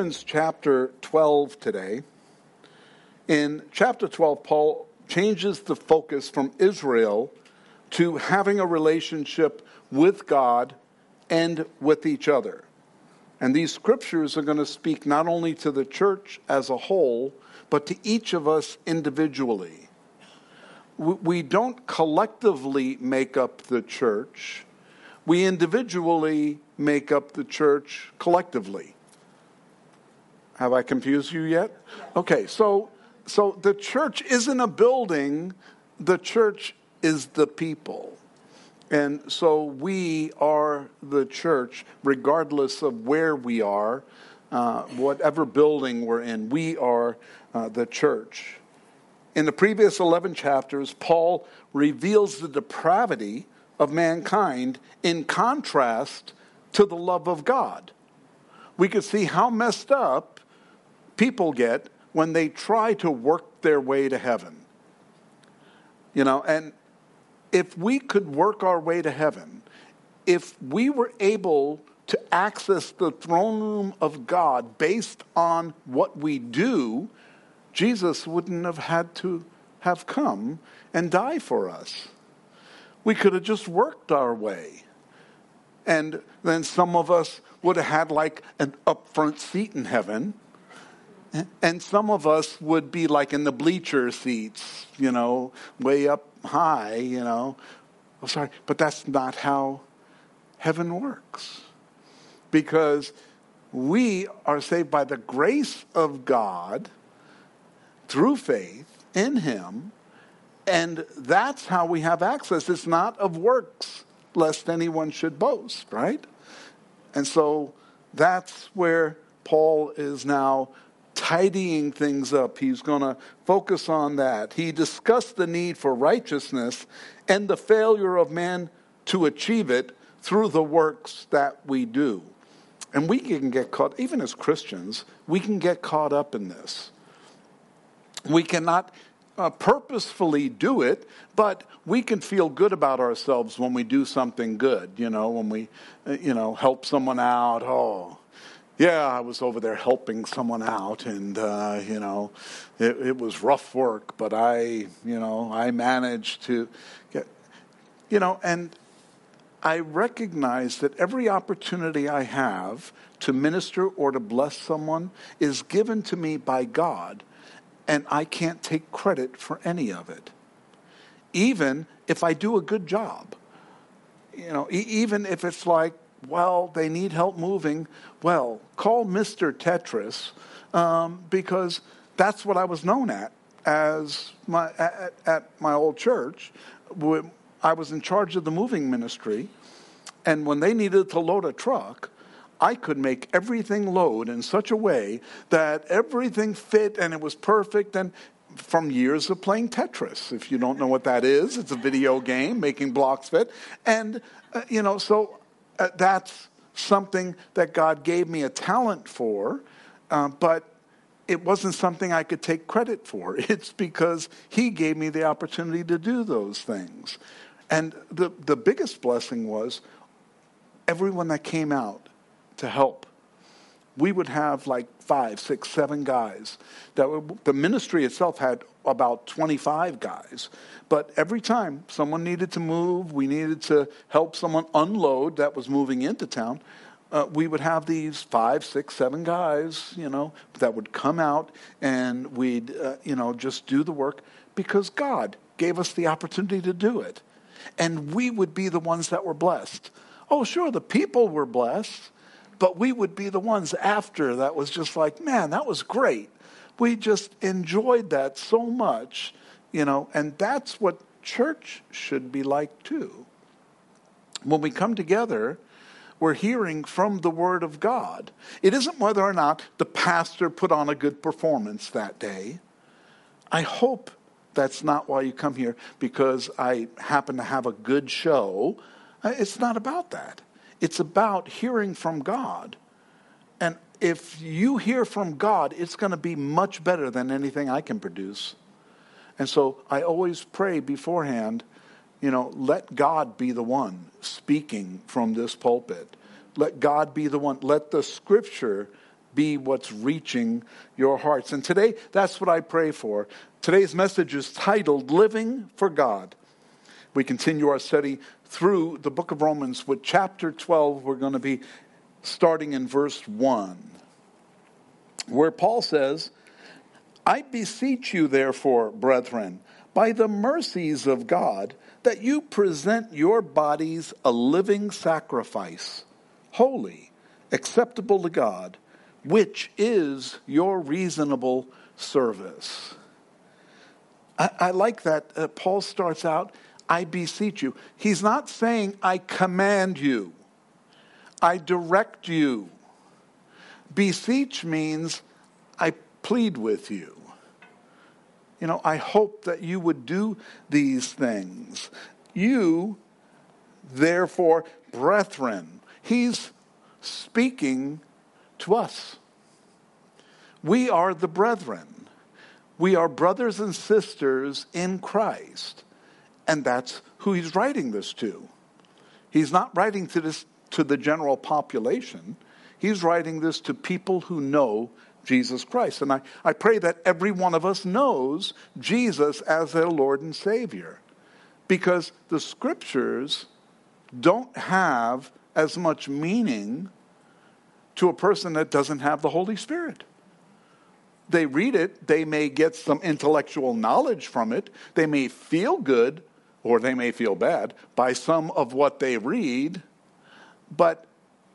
Romans chapter 12 today. In chapter 12, Paul changes the focus from Israel to having a relationship with God and with each other. And these scriptures are going to speak not only to the church as a whole, but to each of us individually. We don't collectively make up the church, we individually make up the church collectively. Have I confused you yet? Okay, so so the church isn't a building, the church is the people. And so we are the church, regardless of where we are, uh, whatever building we're in, we are uh, the church. In the previous 11 chapters, Paul reveals the depravity of mankind in contrast to the love of God. We could see how messed up people get when they try to work their way to heaven. You know, and if we could work our way to heaven, if we were able to access the throne room of God based on what we do, Jesus wouldn't have had to have come and die for us. We could have just worked our way. And then some of us would have had like an upfront seat in heaven and some of us would be like in the bleacher seats, you know, way up high, you know. Oh, sorry, but that's not how heaven works. Because we are saved by the grace of God through faith in Him, and that's how we have access. It's not of works, lest anyone should boast, right? And so that's where Paul is now tidying things up. He's going to focus on that. He discussed the need for righteousness and the failure of man to achieve it through the works that we do. And we can get caught, even as Christians, we can get caught up in this. We cannot uh, purposefully do it, but we can feel good about ourselves when we do something good, you know, when we, uh, you know, help someone out. Oh, yeah, I was over there helping someone out, and uh, you know, it, it, was rough work, but I, you know, I managed to get, you know, and I recognize that every opportunity I have to minister or to bless someone is given to me by God, and I can't take credit for any of it, even if I do a good job. You know, even if it's like well, they need help moving. Well, call Mr. Tetris um, because that's what I was known at as my at, at my old church. I was in charge of the moving ministry, and when they needed to load a truck, I could make everything load in such a way that everything fit and it was perfect. And from years of playing Tetris, if you don't know what that is, it's a video game making blocks fit. And, uh, you know, so that's something that God gave me a talent for, uh, but it wasn't something I could take credit for. It's because He gave me the opportunity to do those things. And the, the biggest blessing was everyone that came out to help. We would have like five, six, seven guys. That the ministry itself had about 25 guys. But every time someone needed to move, we needed to help someone unload that was moving into town, uh, we would have these five, six, seven guys, you know, that would come out and we'd, uh, you know, just do the work because God gave us the opportunity to do it. And we would be the ones that were blessed. Oh, sure, the people were blessed but we would be the ones after that was just like, man, that was great. We just enjoyed that so much, you know, and that's what church should be like too. When we come together, we're hearing from the Word of God. It isn't whether or not the pastor put on a good performance that day. I hope that's not why you come here because I happen to have a good show. Uh, it's not about that. It's about hearing from God. And if you hear from God, it's going to be much better than anything I can produce. And so I always pray beforehand, you know, let God be the one speaking from this pulpit. Let God be the one. Let the scripture be what's reaching your hearts. And today, that's what I pray for. Today's message is titled Living for God. We continue our study through the book of Romans with chapter 12. We're going to be starting in verse 1, where Paul says, I beseech you, therefore, brethren, by the mercies of God, that you present your bodies a living sacrifice, holy, acceptable to God, which is your reasonable service. I, I like that uh, Paul starts out, I beseech you. He's not saying, I command you, I direct you. Beseech means, I plead with you. You know, I hope that you would do these things. You, therefore, brethren, he's speaking to us. We are the brethren. We are brothers and sisters in Christ. And that's who he's writing this to. He's not writing to this to the general population. He's writing this to people who know Jesus Christ. And I, I pray that every one of us knows Jesus as their Lord and Savior. Because the scriptures don't have as much meaning to a person that doesn't have the Holy Spirit. They read it, they may get some intellectual knowledge from it, they may feel good or they may feel bad by some of what they read, but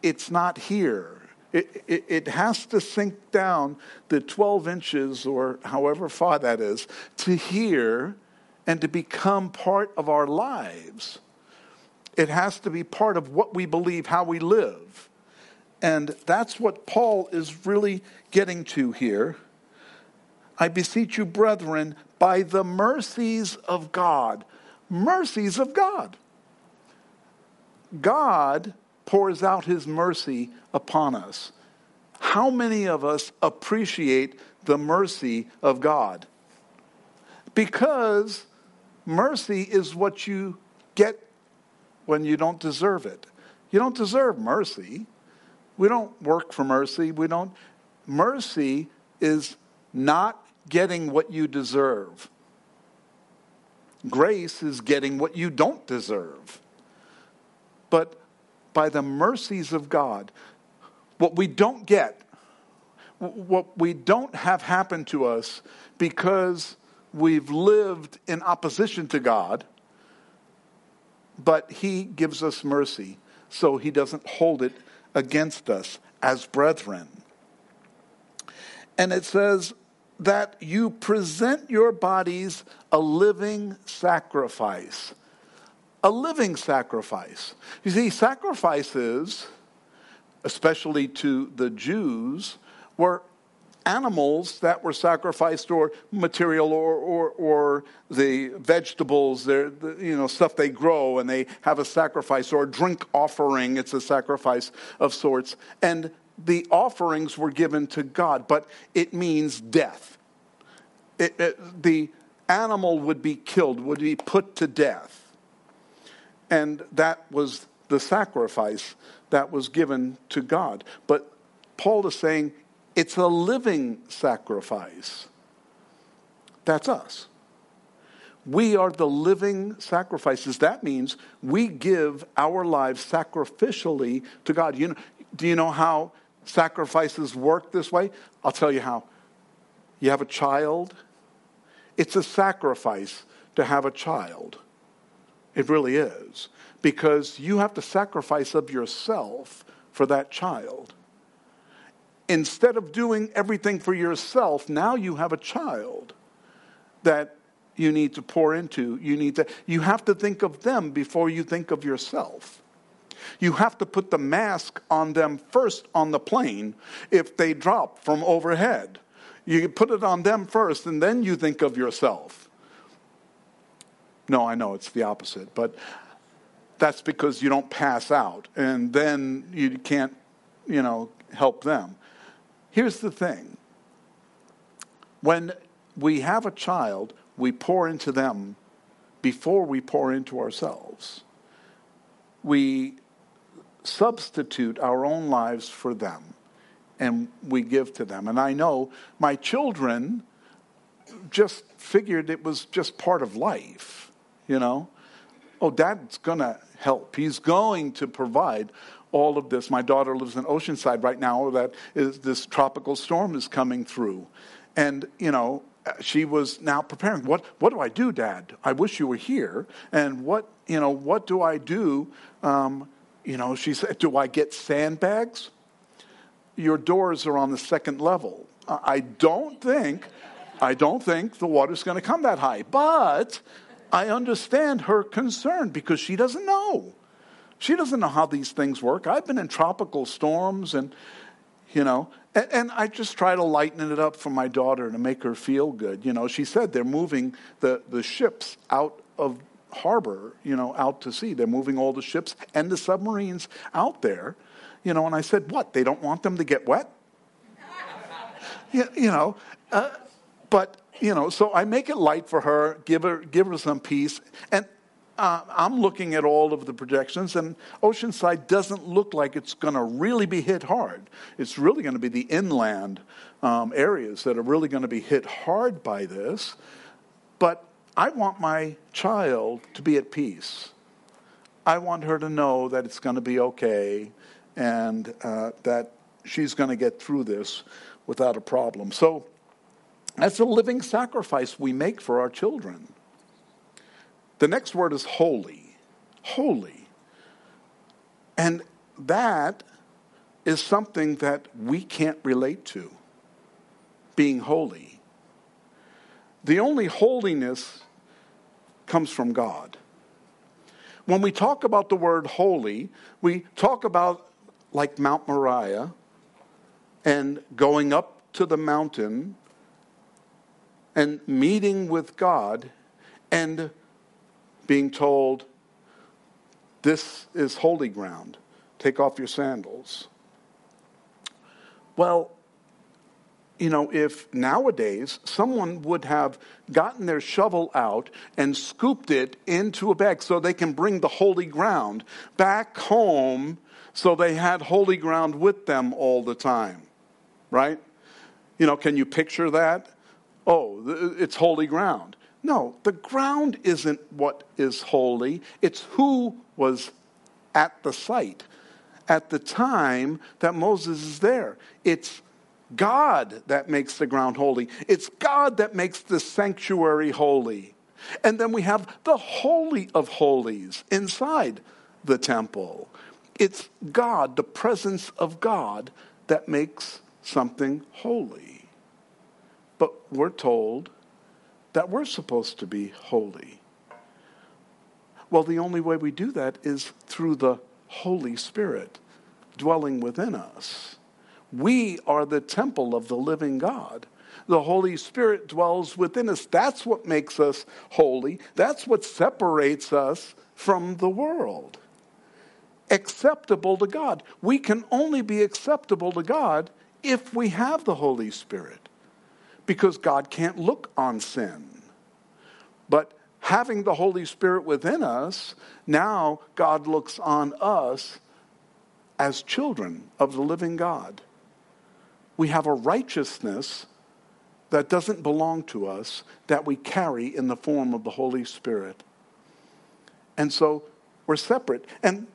it's not here it, it, it, has to sink down the 12 inches or however far that is to hear and to become part of our lives. It has to be part of what we believe, how we live. And that's what Paul is really getting to here. I beseech you, brethren, by the mercies of God. Mercies of God. God pours out his mercy upon us. How many of us appreciate the mercy of God? Because mercy is what you get when you don't deserve it. You don't deserve mercy. We don't work for mercy. We don't. Mercy is not getting what you deserve. Grace is getting what you don't deserve. But by the mercies of God. What we don't get, what we don't have happen to us because we've lived in opposition to God, but He gives us mercy, so He doesn't hold it against us as brethren. And it says that you present your bodies a living sacrifice a living sacrifice. You see, sacrifices, especially to the Jews, were animals that were sacrificed or material or, or, or the vegetables, the, you know, stuff they grow and they have a sacrifice or a drink offering. It's a sacrifice of sorts. And the offerings were given to God, but it means death. It, it, the animal would be killed, would be put to death. And that was the sacrifice that was given to God. But Paul is saying it's a living sacrifice. That's us. We are the living sacrifices. That means we give our lives sacrificially to God. You know, do you know how sacrifices work this way? I'll tell you how. You have a child, it's a sacrifice to have a child. It really is. Because you have to sacrifice of yourself for that child. Instead of doing everything for yourself, now you have a child that you need to pour into. You need to you have to think of them before you think of yourself. You have to put the mask on them first on the plane if they drop from overhead. You put it on them first and then you think of yourself. No, I know it's the opposite, but that's because you don't pass out and then you can't, you know, help them. Here's the thing when we have a child, we pour into them before we pour into ourselves. We substitute our own lives for them. and we give to them. And I know my children just figured it was just part of life, you know. Oh, dad's going to help. He's going to provide all of this. My daughter lives in Oceanside right now. That is, this tropical storm is coming through, and you know she was now preparing. What what do I do, Dad? I wish you were here. And what you know what do I do? Um, you know, she said, do I get sandbags? Your doors are on the second level. I don't think, I don't think the water's going to come that high. But I understand her concern because she doesn't know. She doesn't know how these things work. I've been in tropical storms and, you know, and, and, I just try to lighten it up for my daughter to make her feel good. You know, she said they're moving the, the ships out of harbor, you know, out to sea. They're moving all the ships and the submarines out there. You know, and I said, what? They don't want them to get wet? you, you know, uh, but you know, so I make it light for her, give her give her some peace, and uh, I'm looking at all of the projections, and Oceanside doesn't look like it's going to really be hit hard. It's really going to be the inland um, areas that are really going to be hit hard by this. But I want my child to be at peace. I want her to know that it's going to be okay and uh, that she's going to get through this without a problem. So that's a living sacrifice we make for our children. The next word is holy. Holy. And that is something that we can't relate to, being holy. The only holiness comes from God. When we talk about the word holy, we talk about like Mount Moriah and going up to the mountain and meeting with God and being told, This is holy ground. Take off your sandals. Well, you know, if nowadays someone would have gotten their shovel out and scooped it into a bag so they can bring the holy ground back home so they had holy ground with them all the time, right? You know, can you picture that? Oh, it's holy ground. No, the ground isn't what is holy, it's who was at the site at the time that Moses is there. It's God that makes the ground holy. It's God that makes the sanctuary holy. And then we have the Holy of Holies inside the temple. It's God, the presence of God, that makes something holy. But we're told that we're supposed to be holy. Well, the only way we do that is through the Holy Spirit dwelling within us. We are the temple of the living God. The Holy Spirit dwells within us. That's what makes us holy. That's what separates us from the world. Acceptable to God. We can only be acceptable to God if we have the Holy Spirit because God can't look on sin. But having the Holy Spirit within us, now God looks on us as children of the living God we have a righteousness that doesn't belong to us that we carry in the form of the Holy Spirit. And so we're separate. And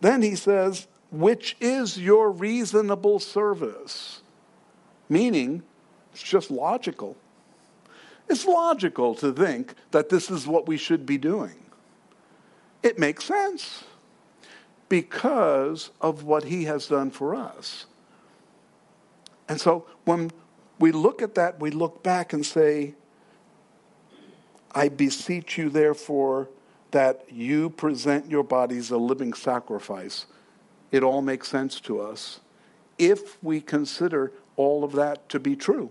then he says, which is your reasonable service? Meaning, it's just logical. It's logical to think that this is what we should be doing. It makes sense because of what he has done for us. And so when we look at that, we look back and say, I beseech you, therefore, that you present your bodies a living sacrifice. It all makes sense to us if we consider all of that to be true.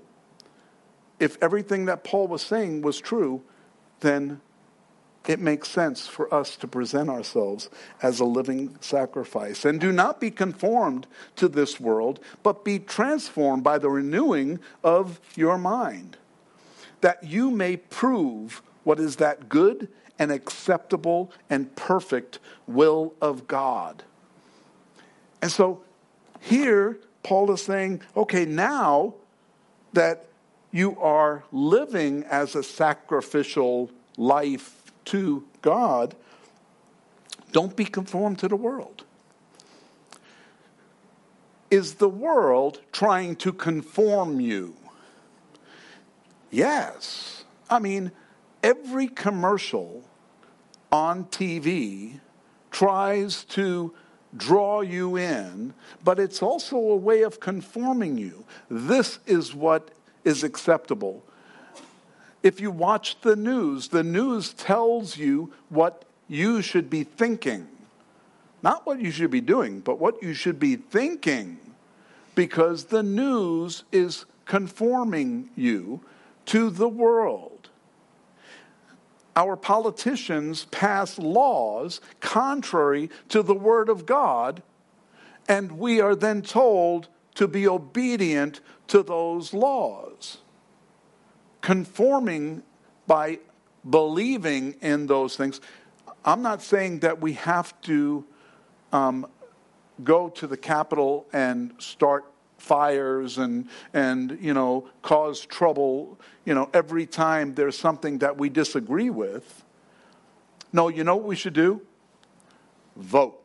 If everything that Paul was saying was true, then it makes sense for us to present ourselves as a living sacrifice. And do not be conformed to this world, but be transformed by the renewing of your mind, that you may prove what is that good and acceptable and perfect will of God. And so here, Paul is saying, okay, now that you are living as a sacrificial life to God, don't be conformed to the world. Is the world trying to conform you? Yes. I mean, every commercial on TV tries to draw you in, but it's also a way of conforming you. This is what is acceptable. If you watch the news, the news tells you what you should be thinking. Not what you should be doing, but what you should be thinking. Because the news is conforming you to the world. Our politicians pass laws contrary to the Word of God, and we are then told to be obedient to those laws. Conforming by believing in those things. I'm not saying that we have to um, go to the Capitol and start fires and and you know cause trouble you know every time there's something that we disagree with. No you know what we should do? Vote.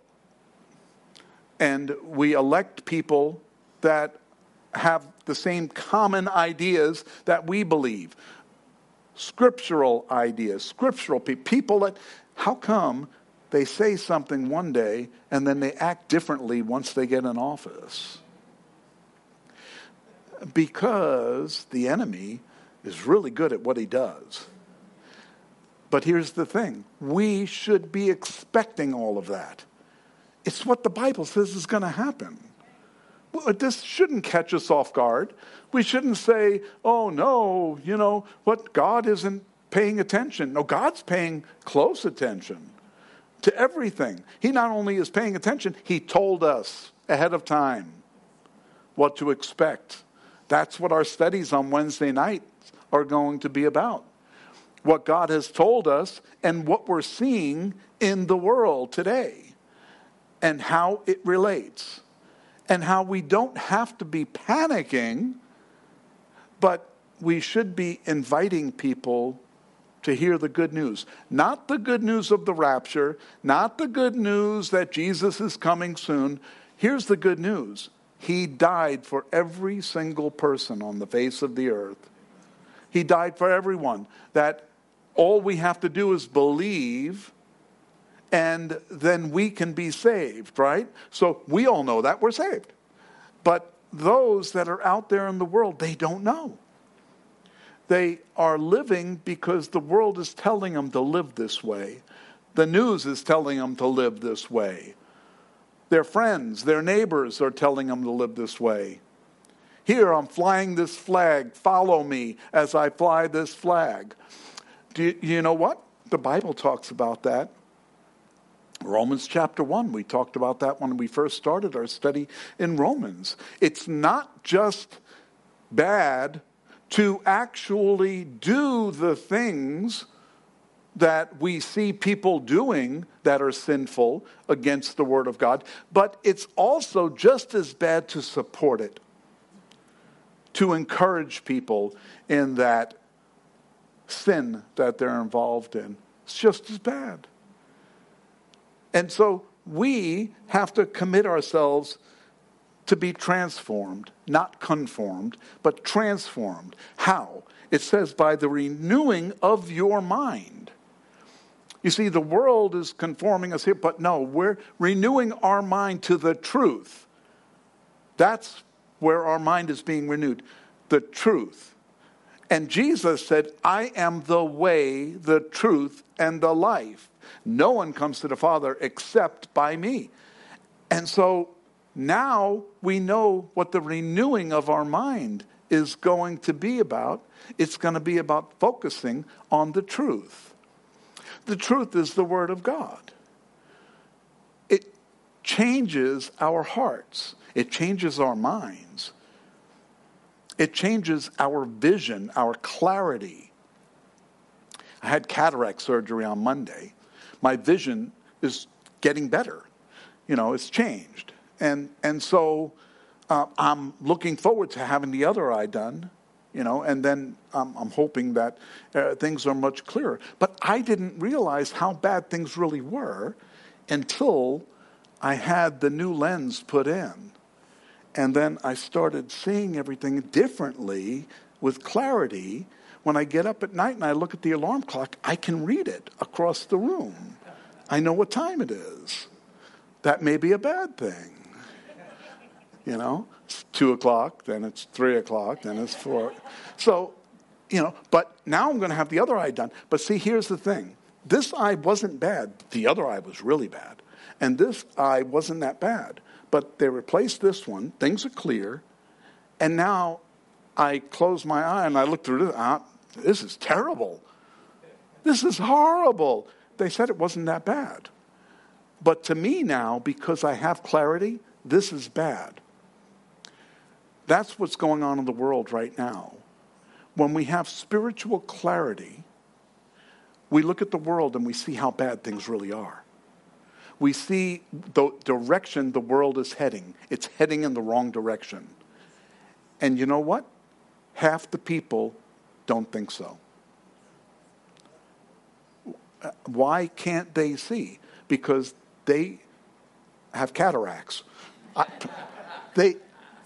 And we elect people that have the same common ideas that we believe scriptural ideas scriptural people people that how come they say something one day and then they act differently once they get in office because the enemy is really good at what he does. But here's the thing we should be expecting all of that. It's what the Bible says is going to happen. This shouldn't catch us off guard. We shouldn't say, oh no, you know, what God isn't paying attention. No, God's paying close attention to everything. He not only is paying attention, He told us ahead of time what to expect. That's what our studies on Wednesday night are going to be about. What God has told us and what we're seeing in the world today and how it relates and how we don't have to be panicking, but we should be inviting people to hear the good news. Not the good news of the rapture, not the good news that Jesus is coming soon. Here's the good news he died for every single person on the face of the earth. He died for everyone. That all we have to do is believe and then we can be saved, right? So we all know that we're saved. But those that are out there in the world, they don't know. They are living because the world is telling them to live this way. The news is telling them to live this way. Their friends, their neighbors are telling them to live this way. Here, I'm flying this flag. Follow me as I fly this flag. Do you, you know what? The Bible talks about that. Romans chapter 1, we talked about that when we first started our study in Romans. It's not just bad to actually do the things that we see people doing that are sinful against the Word of God, but it's also just as bad to support it, to encourage people in that sin that they're involved in. It's just as bad. And so we have to commit ourselves to be transformed, not conformed, but transformed. How? It says, by the renewing of your mind. You see, the world is conforming us here, but no, we're renewing our mind to the truth. That's where our mind is being renewed. The truth. And Jesus said, I am the way, the truth, and the life. No one comes to the Father except by me. And so now we know what the renewing of our mind is going to be about. It's going to be about focusing on the truth. The truth is the Word of God. It changes our hearts, it changes our minds, it changes our vision, our clarity. I had cataract surgery on Monday. My vision is getting better. You know, it's changed. And, and so uh, I'm looking forward to having the other eye done, you know, and then um, I'm hoping that uh, things are much clearer. But I didn't realize how bad things really were until I had the new lens put in. And then I started seeing everything differently with clarity. When I get up at night and I look at the alarm clock, I can read it across the room. I know what time it is. That may be a bad thing. You know, it's two o'clock, then it's three o'clock, then it's four. So, you know, but now I'm going to have the other eye done. But see, here's the thing this eye wasn't bad, the other eye was really bad. And this eye wasn't that bad. But they replaced this one, things are clear, and now I close my eye and I look through this. Ah, this is terrible. This is horrible. They said it wasn't that bad. But to me now, because I have clarity, this is bad. That's what's going on in the world right now. When we have spiritual clarity, we look at the world and we see how bad things really are. We see the direction the world is heading. It's heading in the wrong direction. And you know what? Half the people don't think so. Why can't they see? Because they have cataracts. I, they,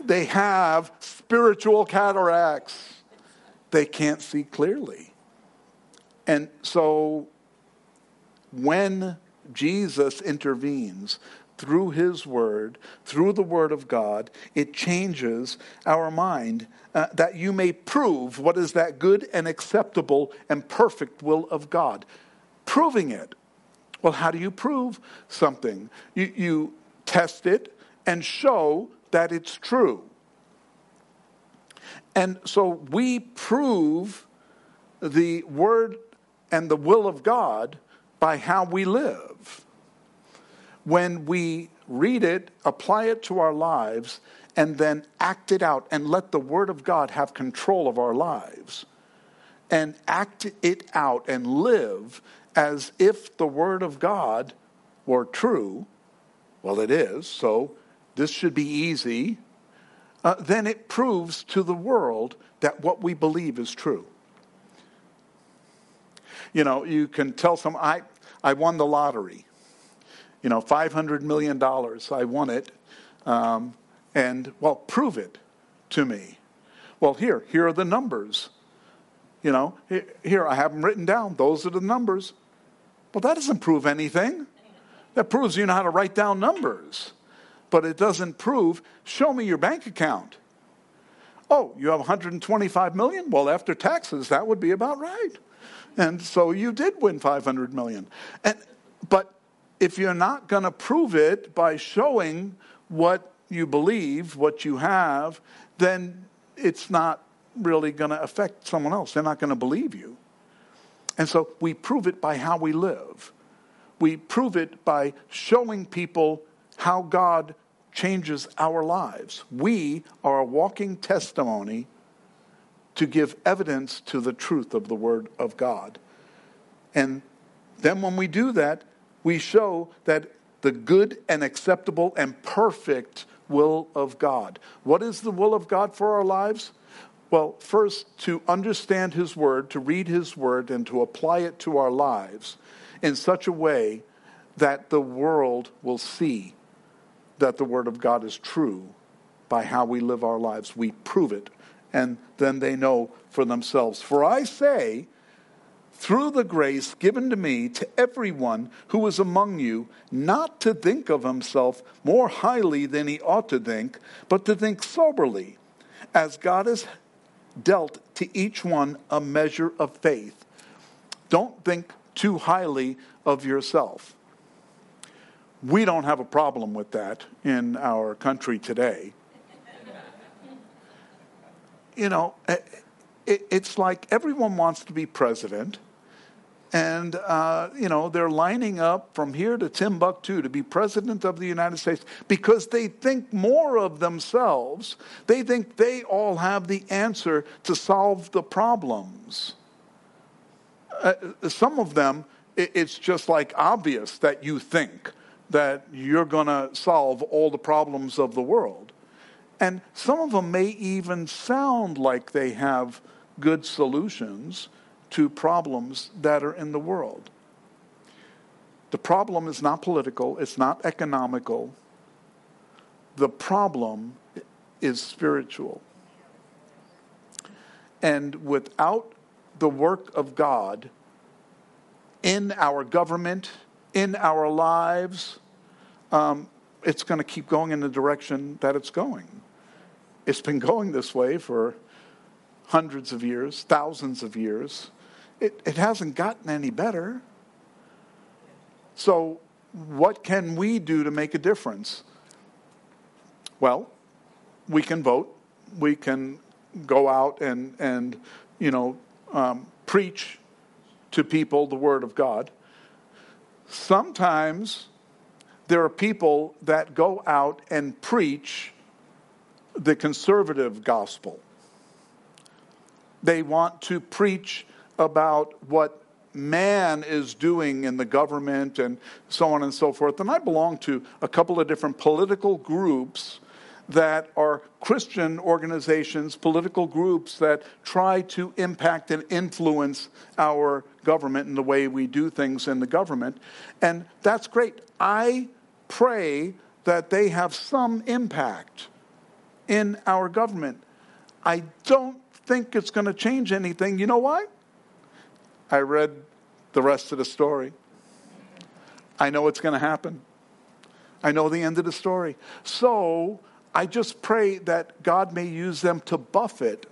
they have spiritual cataracts. They can't see clearly. And so when Jesus intervenes through his word, through the word of God, it changes our mind uh, that you may prove what is that good and acceptable and perfect will of God. Proving it. Well, how do you prove something? You, you test it and show that it's true. And so we prove the word and the will of God by how we live. When we read it, apply it to our lives, and then act it out and let the Word of God have control of our lives, and act it out and live as if the Word of God were true, well, it is, so this should be easy, uh, then it proves to the world that what we believe is true. You know, you can tell some, I, I won the lottery. You know, $500 million. I won it. Um, and, well, prove it to me. Well, here, here are the numbers. You know, here, I have them written down. Those are the numbers. Well, that doesn't prove anything. That proves you know how to write down numbers. But it doesn't prove, show me your bank account. Oh, you have 125 million? Well, after taxes, that would be about right. And so you did win 500 million. And, but if you're not going to prove it by showing what you believe, what you have, then it's not really going to affect someone else. They're not going to believe you. And so we prove it by how we live. We prove it by showing people how God changes our lives. We are a walking testimony to give evidence to the truth of the Word of God. And then when we do that, we show that the good and acceptable and perfect will of God. What is the will of God for our lives? Well, first, to understand His Word, to read His Word, and to apply it to our lives in such a way that the world will see that the Word of God is true by how we live our lives. We prove it and then they know for themselves. For I say, through the grace given to me to everyone who is among you, not to think of himself more highly than he ought to think, but to think soberly, as God has dealt to each one a measure of faith. Don't think too highly of yourself. We don't have a problem with that in our country today you know, it's like everyone wants to be president. And, uh, you know, they're lining up from here to Timbuktu to be president of the United States because they think more of themselves. They think they all have the answer to solve the problems. Uh, some of them, it's just like obvious that you think that you're going to solve all the problems of the world. And some of them may even sound like they have good solutions to problems that are in the world. The problem is not political, it's not economical. The problem is spiritual. And without the work of God in our government, in our lives, um, it's going to keep going in the direction that it's going. It's been going this way for hundreds of years, thousands of years. It, it hasn't gotten any better. So, what can we do to make a difference? Well, we can vote. We can go out and, and you know, um, preach to people the Word of God. Sometimes there are people that go out and preach the conservative gospel. They want to preach about what man is doing in the government and so on and so forth. And I belong to a couple of different political groups that are Christian organizations, political groups that try to impact and influence our government and the way we do things in the government. And that's great. I pray that they have some impact in our government. I don't think it's going to change anything. You know why? I read the rest of the story. I know what's going to happen. I know the end of the story. So I just pray that God may use them to buffet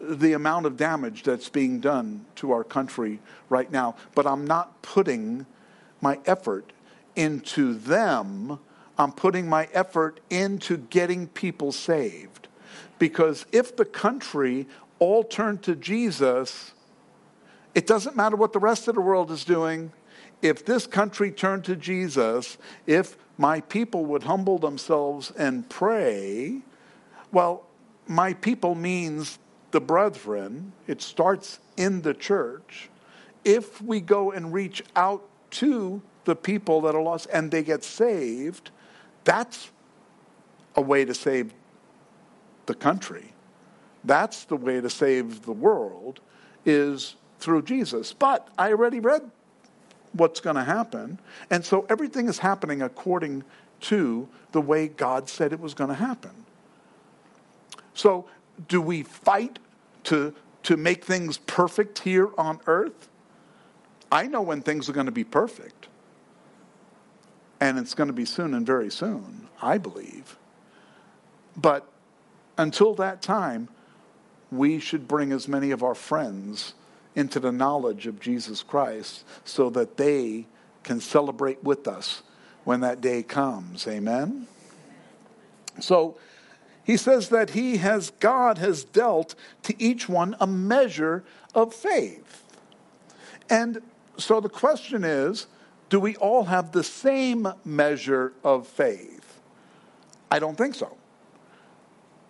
the amount of damage that's being done to our country right now. But I'm not putting my effort into them. I'm putting my effort into getting people saved. Because if the country all turned to Jesus, it doesn't matter what the rest of the world is doing. If this country turned to Jesus, if my people would humble themselves and pray, well, my people means the brethren. It starts in the church. If we go and reach out to the people that are lost and they get saved, that's a way to save the country. That's the way to save the world is through Jesus. But I already read what's going to happen. And so everything is happening according to the way God said it was going to happen. So, do we fight to, to make things perfect here on earth? I know when things are going to be perfect. And it's going to be soon and very soon, I believe. But until that time, we should bring as many of our friends into the knowledge of Jesus Christ so that they can celebrate with us when that day comes. Amen? So he says that he has, God has dealt to each one a measure of faith. And so the question is do we all have the same measure of faith? I don't think so.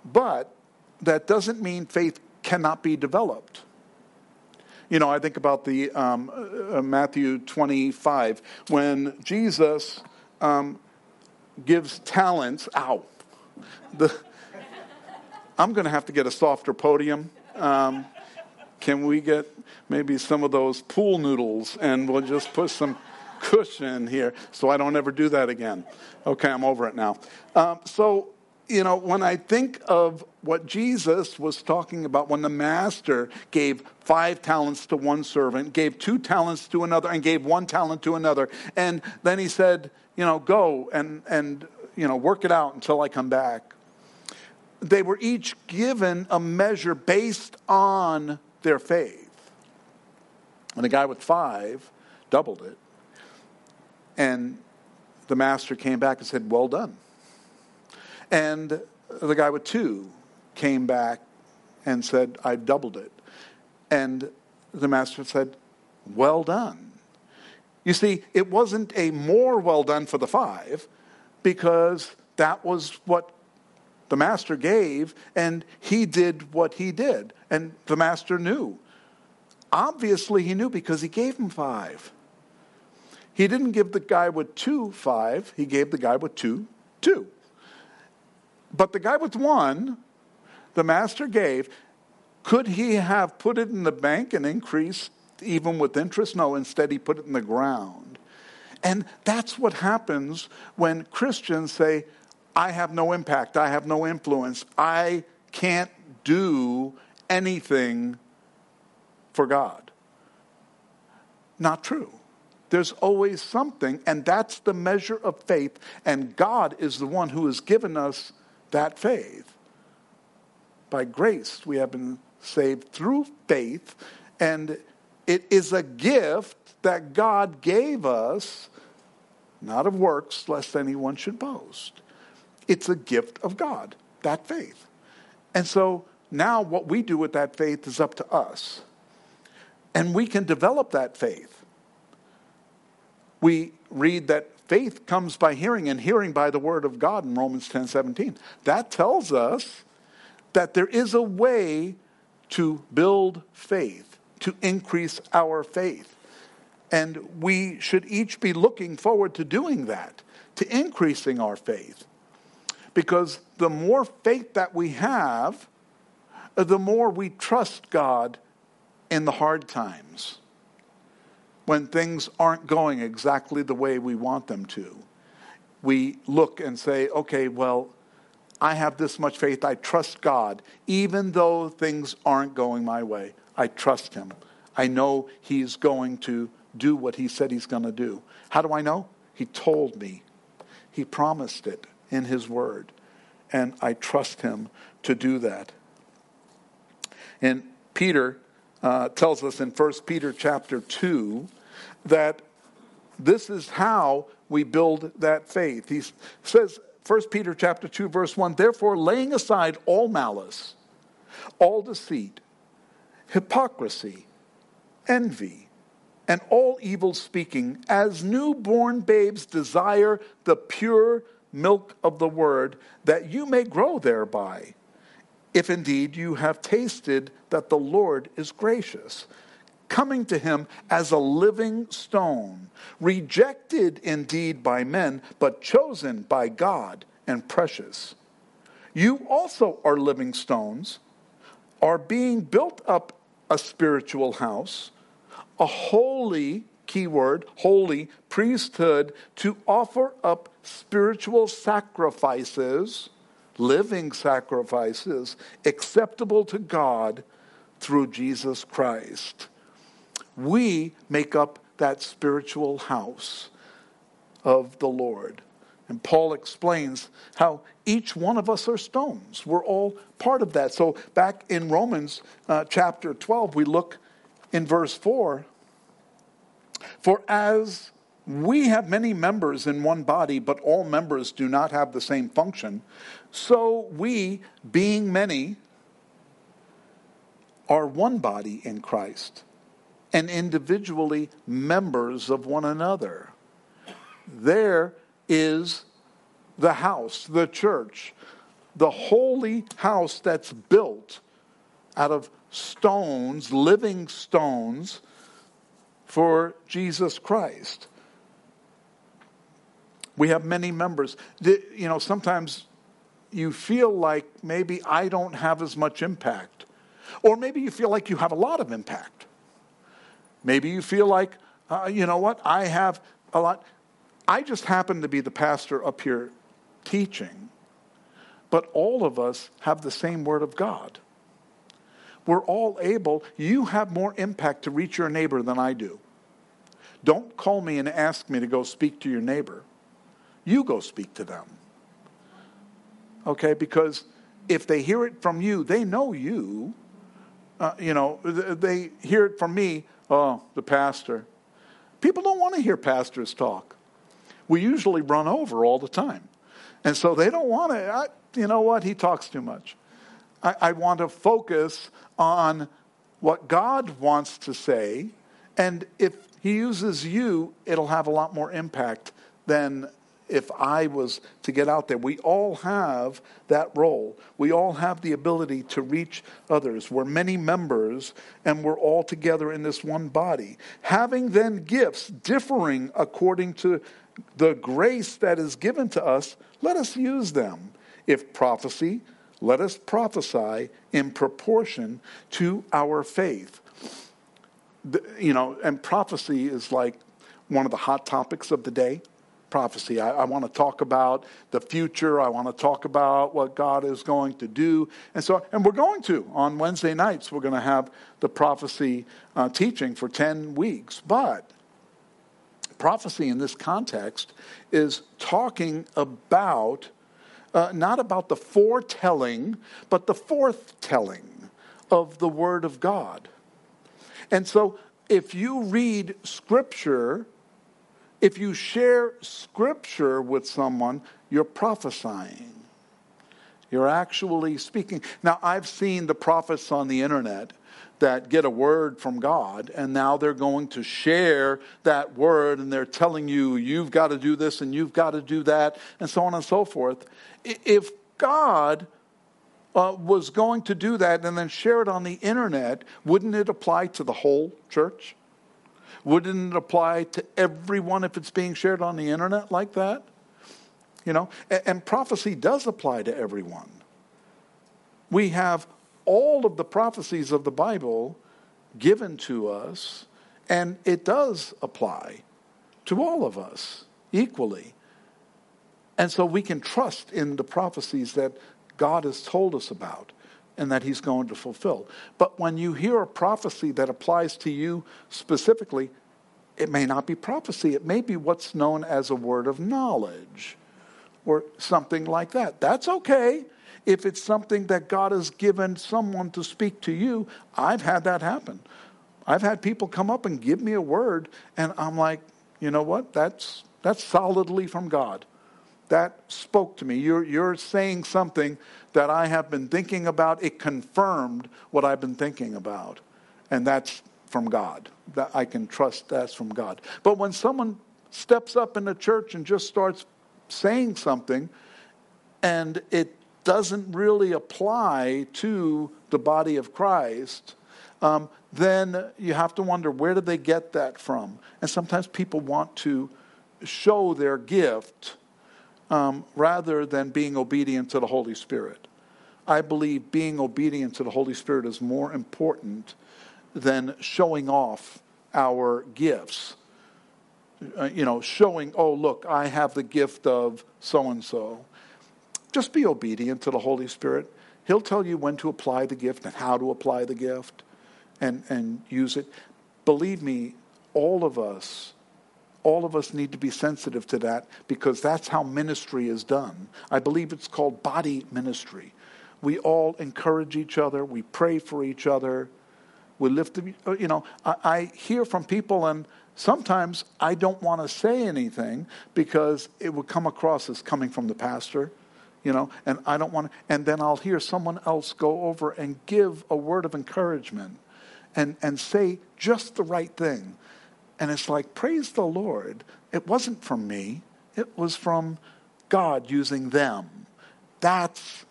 But that doesn't mean faith cannot be developed. You know, I think about the um, uh, Matthew 25 when Jesus um, gives talents. Ow. The, I'm going to have to get a softer podium. Um, can we get maybe some of those pool noodles and we'll just put some cushion here so I don't ever do that again? Okay, I'm over it now. Um, so you know, when I think of what Jesus was talking about when the master gave five talents to one servant, gave two talents to another, and gave one talent to another, and then he said, you know, go and, and you know, work it out until I come back. They were each given a measure based on their faith. And the guy with five doubled it. And the master came back and said, Well done and the guy with two came back and said, I doubled it. And the master said, Well done. You see, it wasn't a more well done for the five because that was what the master gave, and he did what he did. And the master knew. Obviously, he knew because he gave him five. He didn't give the guy with two five, he gave the guy with two two. But the guy with one, the master gave, could he have put it in the bank and increased even with interest? No, instead he put it in the ground. And that's what happens when Christians say, I have no impact, I have no influence, I can't do anything for God. Not true. There's always something, and that's the measure of faith, and God is the one who has given us that faith. By grace, we have been saved through faith, and it is a gift that God gave us, not of works, lest anyone should boast. It's a gift of God, that faith. And so now what we do with that faith is up to us. And we can develop that faith. We read that faith comes by hearing and hearing by the word of God in Romans 10 17. That tells us that there is a way to build faith, to increase our faith. And we should each be looking forward to doing that, to increasing our faith. Because the more faith that we have, the more we trust God in the hard times when things aren't going exactly the way we want them to. We look and say, okay, well, I have this much faith. I trust God. Even though things aren't going my way, I trust Him. I know He's going to do what He said He's going to do. How do I know? He told me. He promised it in His Word. And I trust Him to do that. And Peter uh, tells us in 1 Peter chapter 2 that this is how we build that faith. He says, 1 Peter chapter 2 verse 1, therefore laying aside all malice, all deceit, hypocrisy, envy, and all evil speaking, as newborn babes desire the pure milk of the word, that you may grow thereby if indeed you have tasted that the Lord is gracious, coming to him as a living stone, rejected indeed by men, but chosen by God and precious. You also are living stones, are being built up a spiritual house, a holy, keyword, holy priesthood to offer up spiritual sacrifices living sacrifices acceptable to God through Jesus Christ. We make up that spiritual house of the Lord. And Paul explains how each one of us are stones. We're all part of that. So, back in Romans uh, chapter 12, we look in verse 4 For as we have many members in one body, but all members do not have the same function. So we, being many, are one body in Christ and individually members of one another. There is the house, the church, the holy house that's built out of stones, living stones, for Jesus Christ. We have many members. You know, sometimes you feel like maybe I don't have as much impact. Or maybe you feel like you have a lot of impact. Maybe you feel like, uh, you know what, I have a lot. I just happen to be the pastor up here teaching, but all of us have the same Word of God. We're all able, you have more impact to reach your neighbor than I do. Don't call me and ask me to go speak to your neighbor. You go speak to them. Okay, because if they hear it from you, they know you. Uh, you know, they hear it from me, oh, the pastor. People don't want to hear pastors talk. We usually run over all the time. And so they don't want to, I, you know what, he talks too much. I, I want to focus on what God wants to say. And if he uses you, it'll have a lot more impact than if I was to get out there. We all have that role. We all have the ability to reach others. We're many members and we're all together in this one body. Having then gifts differing according to the grace that is given to us, let us use them. If prophecy, let us prophesy in proportion to our faith. The, you know, and prophecy is like one of the hot topics of the day. Prophecy. I, I want to talk about the future. I want to talk about what God is going to do, and so and we're going to on Wednesday nights. We're going to have the prophecy uh, teaching for ten weeks. But prophecy in this context is talking about uh, not about the foretelling, but the forthtelling of the Word of God. And so, if you read Scripture, if you share Scripture with someone, you're prophesying. You're actually speaking. Now, I've seen the prophets on the internet that get a word from God, and now they're going to share that word, and they're telling you, you've got to do this and you've got to do that, and so on and so forth. If God uh, was going to do that and then share it on the internet, wouldn't it apply to the whole church? Wouldn't it apply to everyone if it's being shared on the internet like that? You know, and, and prophecy does apply to everyone. We have all of the prophecies of the Bible given to us, and it does apply to all of us equally. And so we can trust in the prophecies that God has told us about and that He's going to fulfill. But when you hear a prophecy that applies to you specifically, it may not be prophecy, it may be what's known as a word of knowledge or something like that. That's okay if it's something that God has given someone to speak to you. I've had that happen. I've had people come up and give me a word, and I'm like, you know what? That's, that's solidly from God. That spoke to me. You're, you're saying something that I have been thinking about. It confirmed what I've been thinking about. And that's from God. That I can trust that's from God. But when someone steps up in the church and just starts saying something and it doesn't really apply to the body of Christ, um, then you have to wonder where did they get that from? And sometimes people want to show their gift um, rather than being obedient to the Holy Spirit. I believe being obedient to the Holy Spirit is more important than showing off our gifts. Uh, you know, showing, oh, look, I have the gift of so and so. Just be obedient to the Holy Spirit. He'll tell you when to apply the gift and how to apply the gift and, and use it. Believe me, all of us, all of us need to be sensitive to that because that's how ministry is done. I believe it's called body ministry. We all encourage each other, we pray for each other, we lift, you know, I, I hear from people and sometimes I don't want to say anything because it would come across as coming from the pastor you know, and I don't want to, and then I'll hear someone else go over and give a word of encouragement and, and say just the right thing. And it's like, praise the Lord. It wasn't from me, it was from God using them. That's,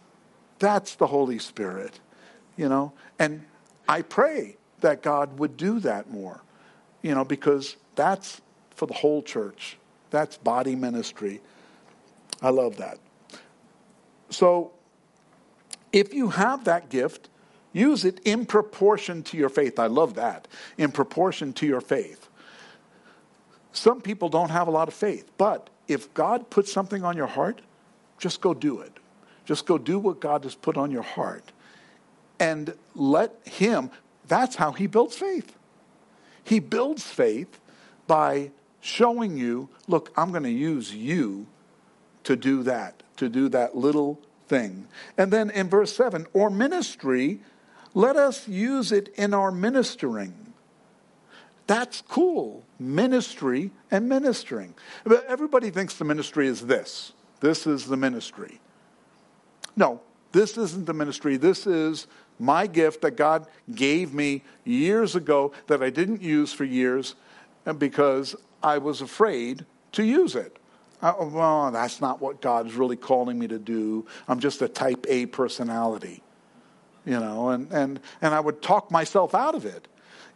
that's the Holy Spirit, you know. And I pray that God would do that more, you know, because that's for the whole church. That's body ministry. I love that. So if you have that gift, use it in proportion to your faith. I love that. In proportion to your faith. Some people don't have a lot of faith, but if God puts something on your heart, just go do it. Just go do what God has put on your heart. And let Him, that's how He builds faith. He builds faith by showing you, look, I'm going to use you to do that to do that little thing. And then in verse 7, or ministry, let us use it in our ministering. That's cool. Ministry and ministering. But everybody thinks the ministry is this. This is the ministry. No, this isn't the ministry. This is my gift that God gave me years ago that I didn't use for years because I was afraid to use it. Uh, well, that's not what God's really calling me to do. I'm just a type A personality, you know, and, and, and I would talk myself out of it,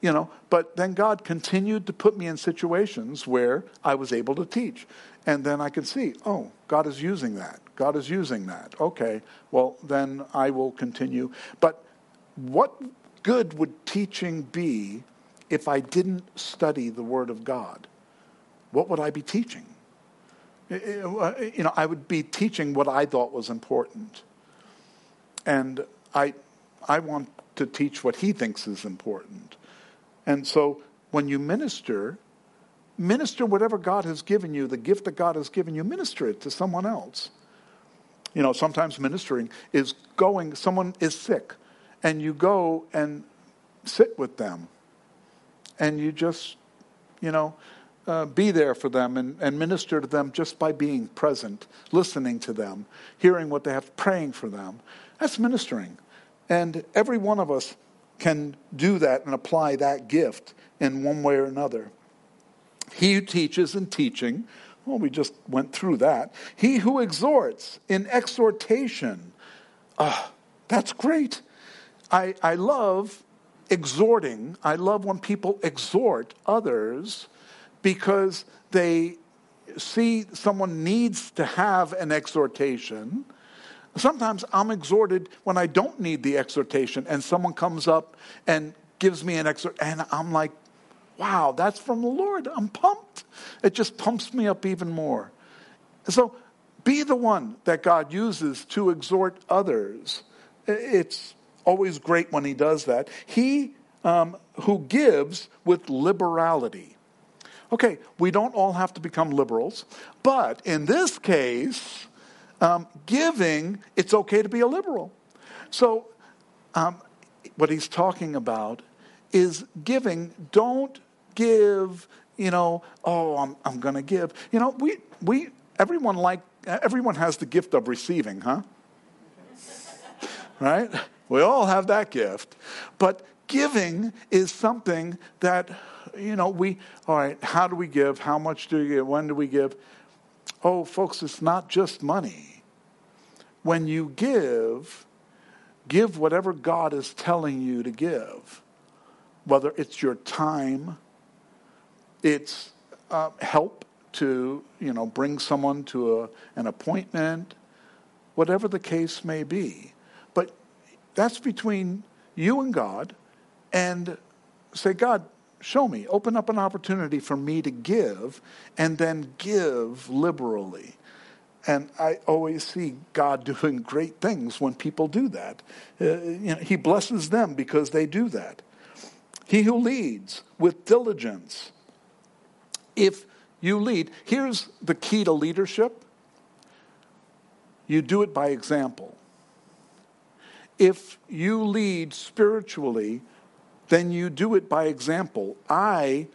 you know. But then God continued to put me in situations where I was able to teach. And then I could see, oh, God is using that. God is using that. Okay, well, then I will continue. But what good would teaching be if I didn't study the Word of God? What would I be teaching? You know, I would be teaching what I thought was important. And I, I want to teach what he thinks is important. And so when you minister, minister whatever God has given you, the gift that God has given you, minister it to someone else. You know, sometimes ministering is going, someone is sick, and you go and sit with them, and you just, you know, uh, be there for them and, and minister to them just by being present, listening to them, hearing what they have, praying for them. That's ministering. And every one of us can do that and apply that gift in one way or another. He who teaches in teaching, well, we just went through that. He who exhorts in exhortation, ah, that's great. I, I love exhorting. I love when people exhort others because they see someone needs to have an exhortation Sometimes I'm exhorted when I don't need the exhortation, and someone comes up and gives me an exhort, and I'm like, wow, that's from the Lord. I'm pumped. It just pumps me up even more. So be the one that God uses to exhort others. It's always great when He does that. He um, who gives with liberality. Okay, we don't all have to become liberals, but in this case, um, giving, it's okay to be a liberal. So, um, what he's talking about is giving. Don't give, you know, oh, I'm, I'm going to give. You know, we, we, everyone like, everyone has the gift of receiving, huh? right? We all have that gift. But giving is something that, you know, we, all right, how do we give? How much do we give? When do we give? Oh, folks, it's not just money. When you give, give whatever God is telling you to give, whether it's your time, it's uh, help to you know bring someone to a, an appointment, whatever the case may be. But that's between you and God, and say, God, show me, open up an opportunity for me to give, and then give liberally. And I always see God doing great things when people do that. Uh, you know, he blesses them because they do that. He who leads with diligence. If you lead, here's the key to leadership you do it by example. If you lead spiritually, then you do it by example. I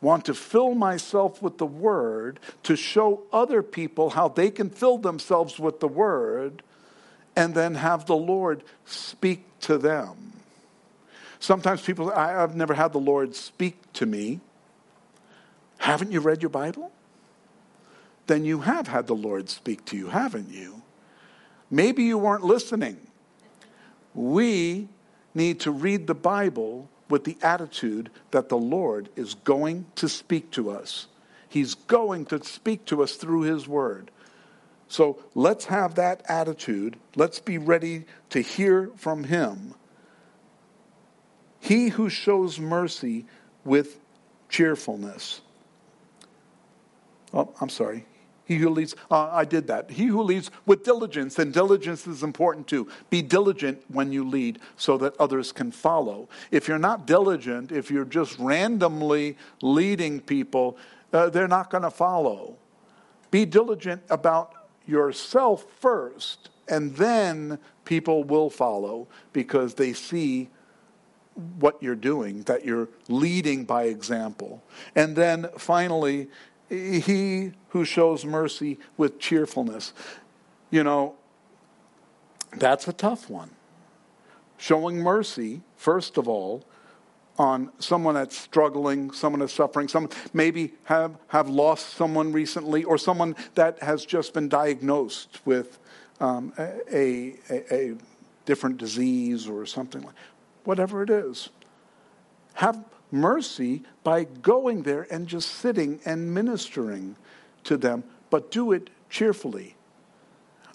want to fill myself with the Word to show other people how they can fill themselves with the Word and then have the Lord speak to them. Sometimes people, I, have never had the Lord speak to me. Haven't you read your Bible? Then you have had the Lord speak to you, haven't you? Maybe you weren't listening. We need to read the Bible with the attitude that the Lord is going to speak to us. He's going to speak to us through His Word. So let's have that attitude. Let's be ready to hear from Him. He who shows mercy with cheerfulness. Oh, I'm sorry. He who leads, uh, I did that. He who leads with diligence, and diligence is important too. Be diligent when you lead so that others can follow. If you're not diligent, if you're just randomly leading people, uh, they're not going to follow. Be diligent about yourself first, and then people will follow because they see what you're doing, that you're leading by example. And then finally, he who shows mercy with cheerfulness. You know, that's a tough one. Showing mercy, first of all, on someone that's struggling, someone that's suffering, someone maybe have, have lost someone recently, or someone that has just been diagnosed with um, a, a, a different disease or something like whatever it is. Have mercy by going there and just sitting and ministering to them, but do it cheerfully.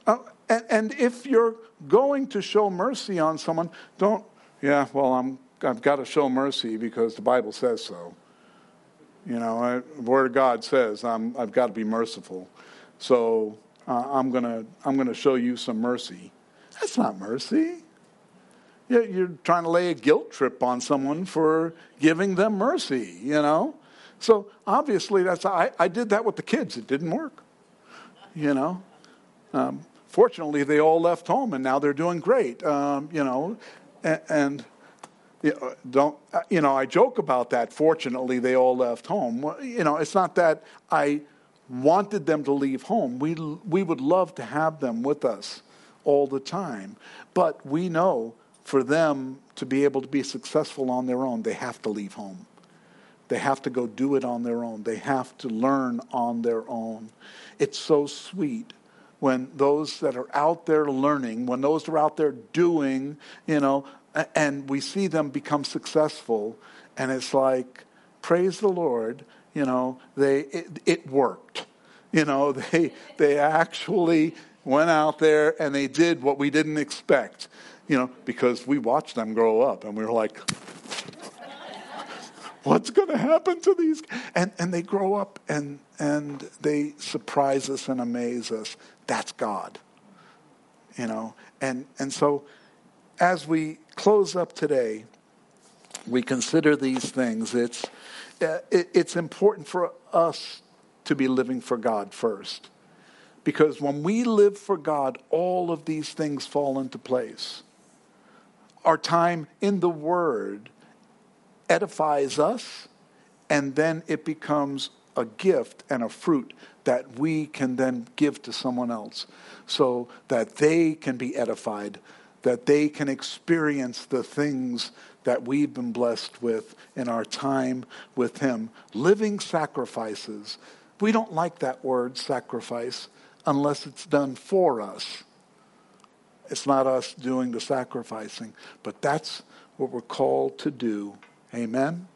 Uh, and, and if you're going to show mercy on someone, don't, yeah, well, I'm, I've got to show mercy because the Bible says so. You know, I, the Word of God says I'm, I've got to be merciful. So uh, I'm going to I'm gonna show you some mercy. That's not mercy. You're trying to lay a guilt trip on someone for giving them mercy, you know? So obviously, that's I, I did that with the kids. It didn't work, you know? Um, fortunately, they all left home and now they're doing great, um, you know? And, and don't you know? I joke about that. Fortunately, they all left home. You know, it's not that I wanted them to leave home. We we would love to have them with us all the time, but we know for them to be able to be successful on their own, they have to leave home. They have to go do it on their own. They have to learn on their own. It's so sweet when those that are out there learning, when those are out there doing, you know, and we see them become successful, and it's like, praise the Lord, you know, they it, it worked. You know, they they actually went out there and they did what we didn't expect you know, because we watched them grow up and we were like, what's going to happen to these? And, and they grow up and, and they surprise us and amaze us. That's God, you know. And, and so as we close up today, we consider these things. It's, uh, it, it's important for us to be living for God first. Because when we live for God, all of these things fall into place our time in the Word edifies us, and then it becomes a gift and a fruit that we can then give to someone else so that they can be edified, that they can experience the things that we've been blessed with in our time with Him. Living sacrifices. We don't like that word, sacrifice, unless it's done for us. It's not us doing the sacrificing, but that's what we're called to do. Amen.